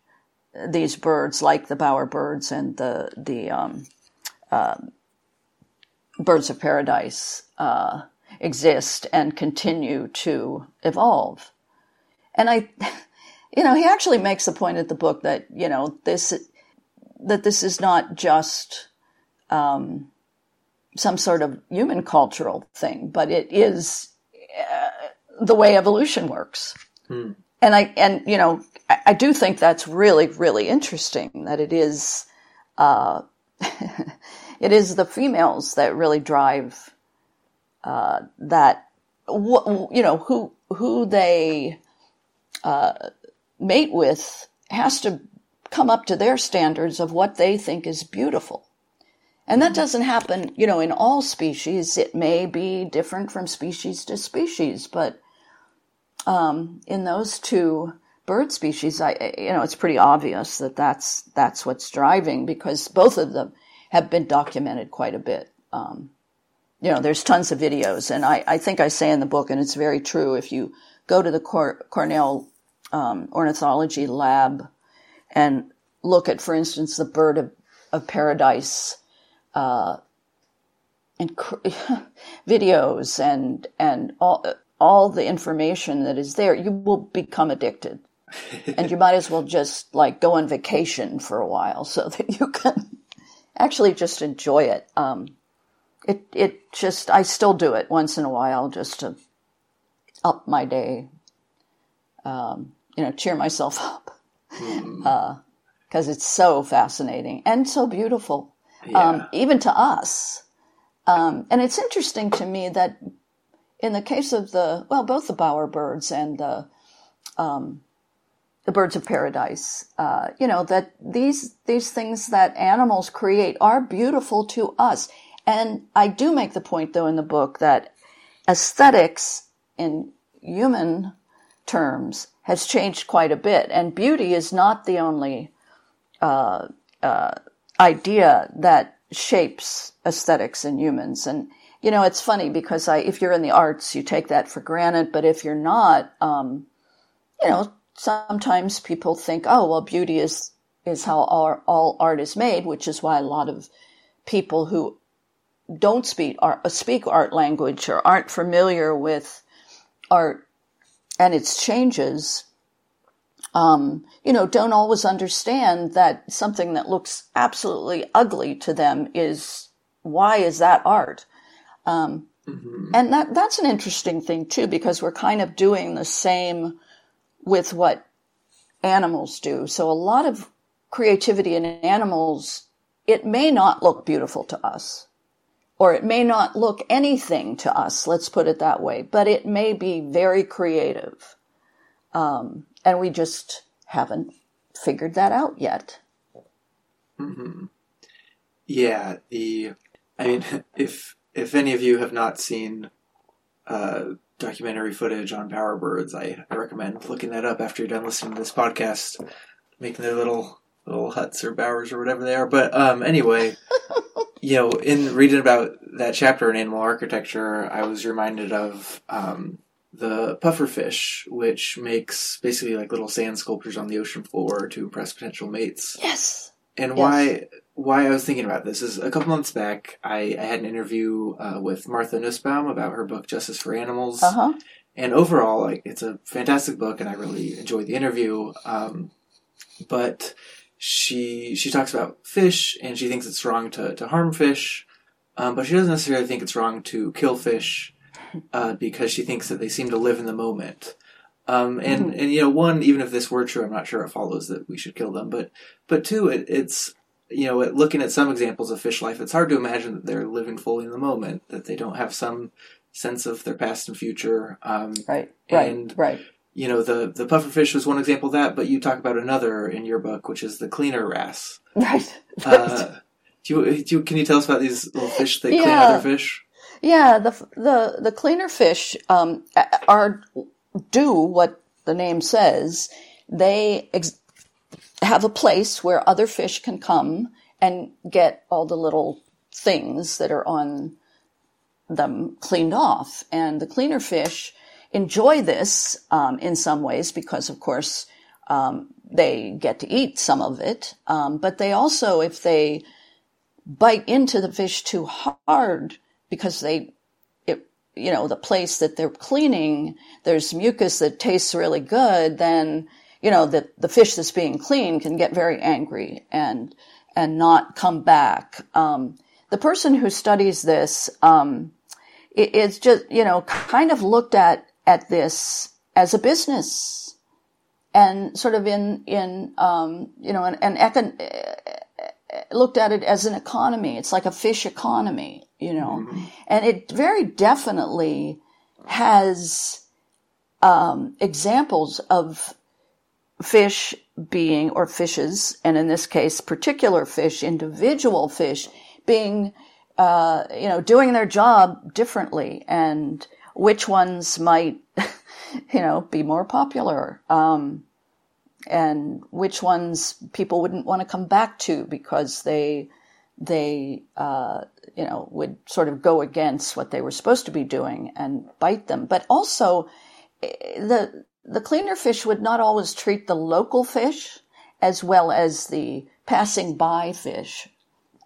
these birds, like the bower birds and the the um, uh, birds of paradise, uh, exist and continue to evolve. And I, you know, he actually makes a point at the book that you know this that this is not just um, some sort of human cultural thing, but it is uh, the way evolution works. Hmm. And I and you know I, I, do think that's really really interesting that it is uh, it is the females that really drive uh, that you know who who they uh, mate with has to come up to their standards of what they think is beautiful. And that doesn't happen, you know, in all species. It may be different from species to species, but um, in those two bird species, I, you know, it's pretty obvious that that's that's what's driving because both of them have been documented quite a bit. Um, you know, there's tons of videos, and I, I think I say in the book, and it's very true. If you go to the Cor- Cornell um, ornithology lab and look at, for instance, the bird of, of paradise uh, and videos and and all all the information that is there, you will become addicted, and you might as well just like go on vacation for a while so that you can actually just enjoy it. Um, it it just I still do it once in a while just to up my day. Um, you know, cheer myself up because mm. uh, it's so fascinating and so beautiful, yeah. um, even to us. Um, and it's interesting to me that in the case of the well, both the bowerbirds and the um, the birds of paradise, uh, you know that these these things that animals create are beautiful to us. And I do make the point, though, in the book that aesthetics in human terms has changed quite a bit. And beauty is not the only uh, uh, idea that shapes aesthetics in humans. And you know, it's funny because I, if you're in the arts, you take that for granted. But if you're not, um, you know, sometimes people think, oh, well, beauty is is how all, all art is made, which is why a lot of people who don't speak art, speak art language or aren't familiar with art and its changes, um, you know, don't always understand that something that looks absolutely ugly to them is why is that art? Um, mm-hmm. And that that's an interesting thing too, because we're kind of doing the same with what animals do. So a lot of creativity in animals, it may not look beautiful to us or it may not look anything to us, let's put it that way, but it may be very creative. Um, and we just haven't figured that out yet. Mm-hmm. Yeah, the I mean, if if any of you have not seen uh, documentary footage on bowerbirds, I, I recommend looking that up after you're done listening to this podcast, making their little little huts or bowers or whatever they are. But um, anyway, you know, in reading about that chapter in animal architecture, I was reminded of um, the pufferfish, which makes basically like little sand sculptures on the ocean floor to impress potential mates. Yes. And yes. why why I was thinking about this is a couple months back, I, I had an interview uh, with Martha Nussbaum about her book Justice for Animals. Uh-huh. And overall, like it's a fantastic book, and I really enjoyed the interview. Um, but she she talks about fish and she thinks it's wrong to, to harm fish, um, but she doesn't necessarily think it's wrong to kill fish uh, because she thinks that they seem to live in the moment. Um, and mm-hmm. and you know, one, even if this were true, I'm not sure it follows that we should kill them. But but two, it, it's you know, looking at some examples of fish life, it's hard to imagine that they're living fully in the moment, that they don't have some sense of their past and future. Um, right. Right. And, right you know, the the pufferfish was one example of that, but you talk about another in your book, which is the cleaner wrasse. Right. Uh, do, you, do you, can you tell us about these little fish that yeah. clean other fish? Yeah, the the the cleaner fish um, are do what the name says. They ex- have a place where other fish can come and get all the little things that are on them cleaned off. And the cleaner fish enjoy this um, in some ways because, of course, um, they get to eat some of it. Um, but they also, if they bite into the fish too hard because they, it, you know, the place that they're cleaning, there's mucus that tastes really good, then you know, that the fish that's being cleaned can get very angry and, and not come back. Um, the person who studies this, um, it, it's just, you know, kind of looked at, at this as a business and sort of in, in, um, you know, an, an econ- looked at it as an economy. It's like a fish economy, you know, mm-hmm. and it very definitely has um, examples of fish being, or fishes, and in this case, particular fish, individual fish being, uh, you know, doing their job differently, and which ones might, you know, be more popular. Um, and which ones people wouldn't want to come back to because they they uh, you know would sort of go against what they were supposed to be doing and bite them. But also eh, the the cleaner fish would not always treat the local fish as well as the passing by fish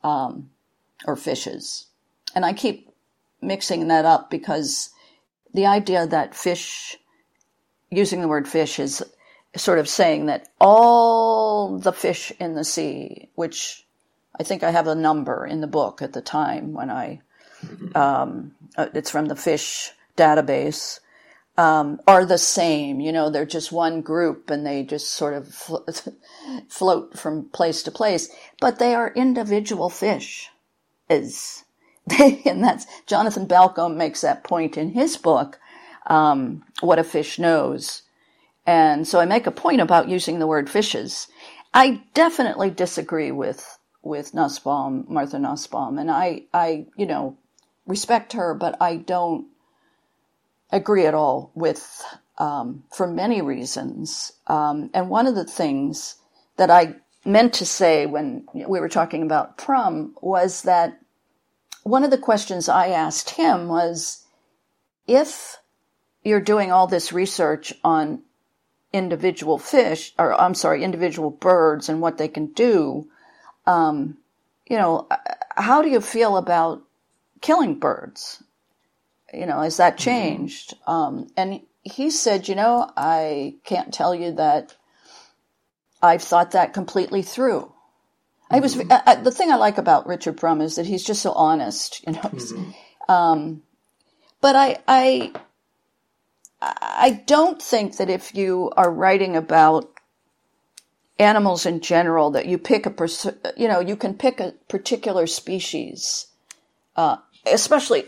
um, or fishes. And I keep mixing that up because the idea that fish, using the word fish, is sort of saying that all the fish in the sea, which I think I have a number in the book at the time when I, um, uh, it's from the fish database, um, are the same. You know, they're just one group and they just sort of float from place to place, but they are individual fish. Is and that's Jonathan Balcombe makes that point in his book, um, What a Fish Knows and so I make a point about using the word fishes. I definitely disagree with, with Nussbaum, Martha Nussbaum, and I, I, you know, respect her, but I don't agree at all with, um, for many reasons. Um, and one of the things that I meant to say when we were talking about Prum was that one of the questions I asked him was if you're doing all this research on individual fish, or I'm sorry, individual birds and what they can do, um, you know, how do you feel about killing birds? You know, has that mm-hmm. changed? Mm-hmm. Um, and he said, you know, I can't tell you that I've thought that completely through. Mm-hmm. I was mm-hmm. I, the thing I like about Richard Prum is that he's just so honest, you know. Mm-hmm. Um, but I, I I don't think that if you are writing about animals in general that you pick a you know you can pick a particular species, uh, especially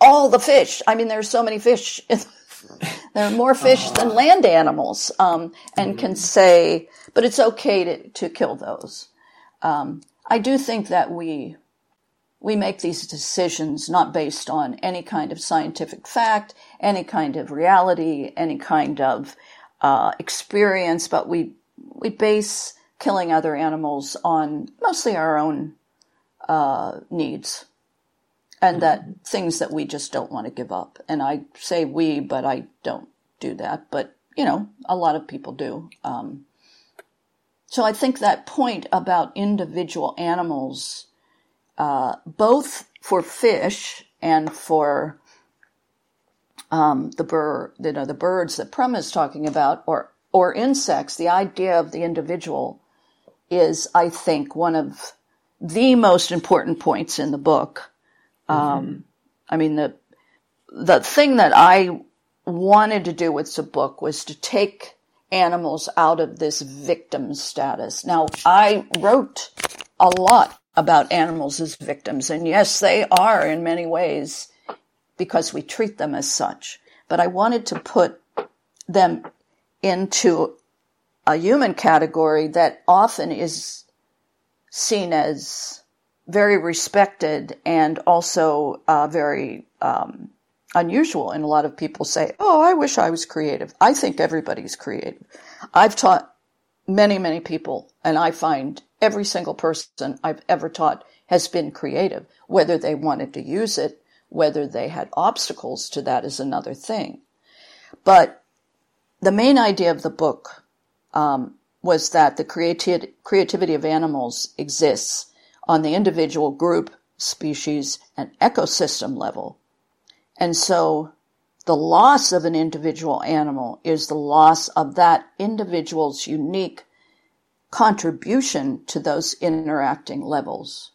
all the fish. I mean, there's so many fish. there are more fish than uh-huh. land animals, um, and mm-hmm. can say, but it's okay to to kill those. Um, I do think that we we make these decisions not based on any kind of scientific fact, any kind of reality, any kind of uh, experience, but we we base killing other animals on mostly our own uh, needs and that mm-hmm. things that we just don't want to give up. And I say we, but I don't do that. But you know, a lot of people do. Um, so I think that point about individual animals uh, both for fish and for um, the bird, you know, the birds that Prum is talking about, or or insects. The idea of the individual is, I think, one of the most important points in the book. Mm-hmm. Um, I mean, the the thing that I wanted to do with the book was to take animals out of this victim status. Now, I wrote a lot about animals as victims. And yes, they are in many ways because we treat them as such. But I wanted to put them into a human category that often is seen as very respected and also uh, very um, unusual. And a lot of people say, Oh, I wish I was creative. I think everybody's creative. I've taught many, many people, and I find every single person I've ever taught has been creative. Whether they wanted to use it, whether they had obstacles to that is another thing. But the main idea of the book um, was that the creati- creativity of animals exists on the individual, group, species, and ecosystem level. And so the loss of an individual animal is the loss of that individual's unique contribution to those interacting levels.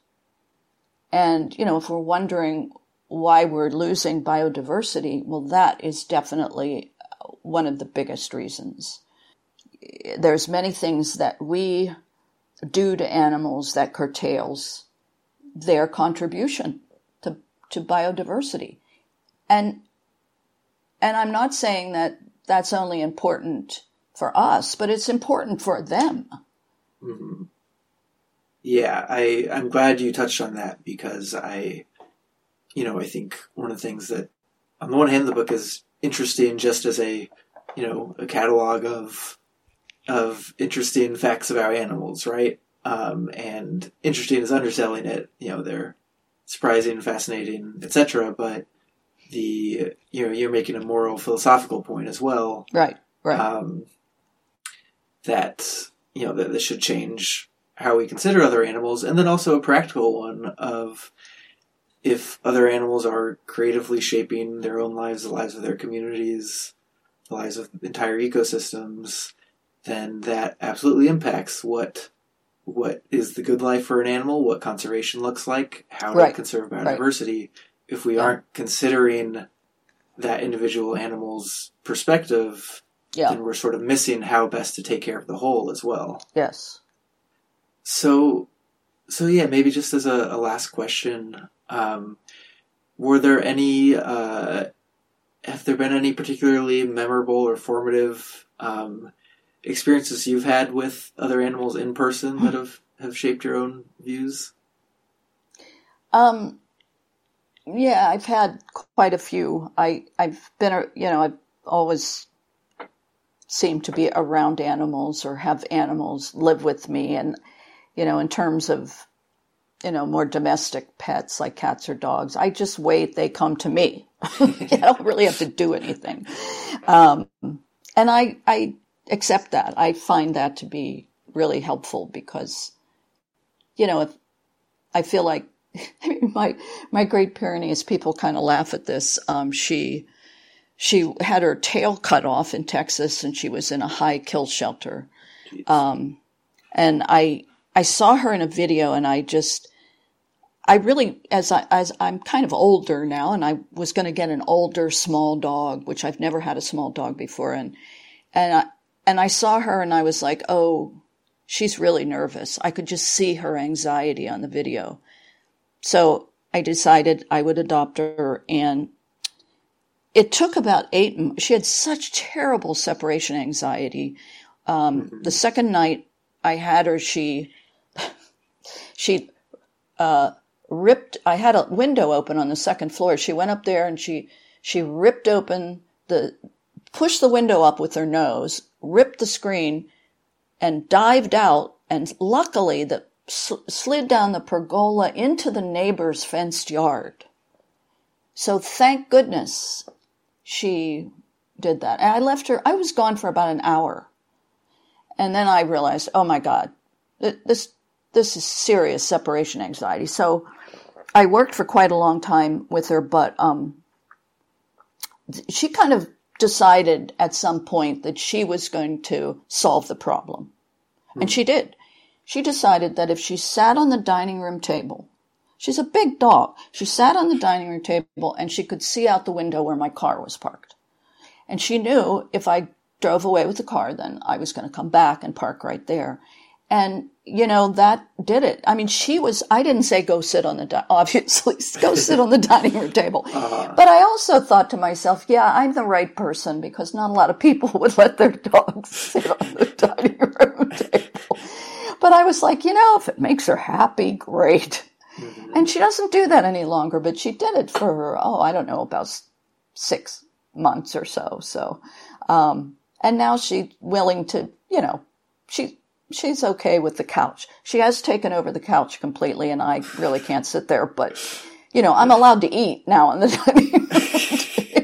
And, you know, if we're wondering why we're losing biodiversity, well, that is definitely one of the biggest reasons. There's many things that we do to animals that curtails their contribution to, to biodiversity. And, and I'm not saying that that's only important for us, but it's important for them. Mm-hmm. Yeah, I, I'm glad you touched on that because I, you know, I think one of the things that, on the one hand, the book is interesting just as a, you know, a catalog of, of interesting facts about animals, right? Um, and interesting is underselling it. You know, they're surprising, fascinating, etc. But the you know you're making a moral philosophical point as well, right? Right. Um, that you know that this should change how we consider other animals, and then also a practical one of if other animals are creatively shaping their own lives, the lives of their communities, the lives of entire ecosystems, then that absolutely impacts what what is the good life for an animal, what conservation looks like, how to conserve biodiversity. Right. If we aren't considering that individual animal's perspective, yeah. then we're sort of missing how best to take care of the whole as well. Yes. So, so yeah, maybe just as a, a last question, um, were there any, uh, have there been any particularly memorable or formative um, experiences you've had with other animals in person that have, have shaped your own views? Um, yeah, I've had quite a few. I, I've been, you know, I've always seemed to be around animals or have animals live with me. And, you know, in terms of, you know, more domestic pets like cats or dogs, I just wait. They come to me. I don't really have to do anything. Um, and I, I accept that. I find that to be really helpful because, you know, if I feel like my my Great Pyrenees people kind of laugh at this. Um, she she had her tail cut off in Texas, and she was in a high kill shelter. Um, and I I saw her in a video, and I just I really as I as I'm kind of older now, and I was going to get an older small dog, which I've never had a small dog before, and and I, and I saw her and I was like, oh, she's really nervous. I could just see her anxiety on the video. So I decided I would adopt her and it took about eight, she had such terrible separation anxiety. Um, the second night I had her, she, she, uh, ripped, I had a window open on the second floor. She went up there and she, she ripped open the, pushed the window up with her nose, ripped the screen, and dived out. And luckily, the slid down the pergola into the neighbor's fenced yard. So thank goodness she did that. And I left her. I was gone for about an hour, and then I realized, oh my god, this this is serious separation anxiety. So I worked for quite a long time with her, but um, she kind of decided at some point that she was going to solve the problem. Hmm. And she did. She decided that if she sat on the dining room table, she's a big dog, she sat on the dining room table and she could see out the window where my car was parked. And she knew if I drove away with the car, then I was going to come back and park right there. And, you know, that did it. I mean, she was, I didn't say go sit on the, di- obviously, go sit on the dining room table. Uh-huh. But I also thought to myself, yeah, I'm the right person because not a lot of people would let their dogs sit on the dining room table. But I was like, you know, if it makes her happy, great. Mm-hmm. And she doesn't do that any longer, but she did it for, oh, I don't know, about six months or so. So, um, and now she's willing to, you know, she, she's okay with the couch. She has taken over the couch completely, and I really can't sit there. But you know, I'm allowed to eat now on the.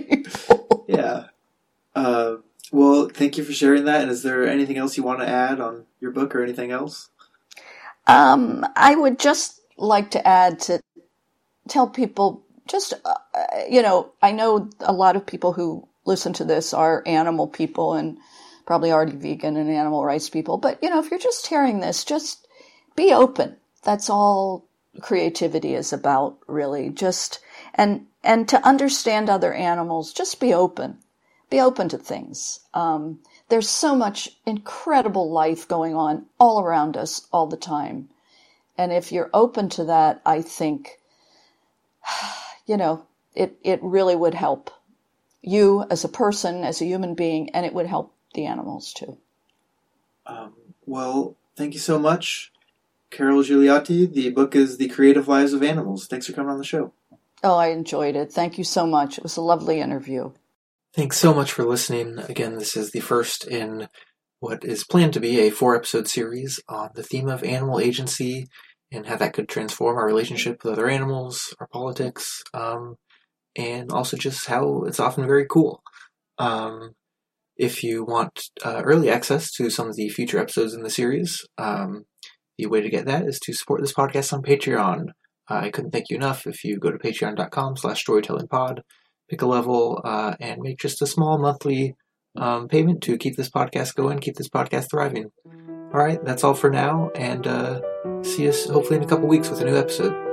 Yeah. Uh, well, thank you for sharing that. And is there anything else you want to add on your book or anything else? Um, I would just like to add to tell people just, uh, you know, I know a lot of people who listen to this are animal people and probably already vegan and animal rights people. But, you know, if you're just hearing this, just be open. That's all creativity is about, really. Just, and, and to understand other animals, just be open. Be open to things. Um, there's so much incredible life going on all around us all the time. And if you're open to that, I think, you know, it, it really would help you as a person, as a human being, and it would help the animals too. Um, well, thank you so much, Carol Gigliotti. The book is The Creative Lives of Animals. Thanks for coming on the show. Oh, I enjoyed it. Thank you so much. It was a lovely interview. Thanks so much for listening. Again, this is the first in what is planned to be a four episode series on the theme of animal agency and how that could transform our relationship with other animals, our politics, um, and also just how it's often very cool. Um, if you want uh, early access to some of the future episodes in the series, um, the way to get that is to support this podcast on Patreon. Uh, I couldn't thank you enough if you go to patreon.com slash storytellingpod pick a level, uh, and make just a small monthly um, payment to keep this podcast going, keep this podcast thriving. All right, that's all for now, and uh, see us hopefully in a couple weeks with a new episode.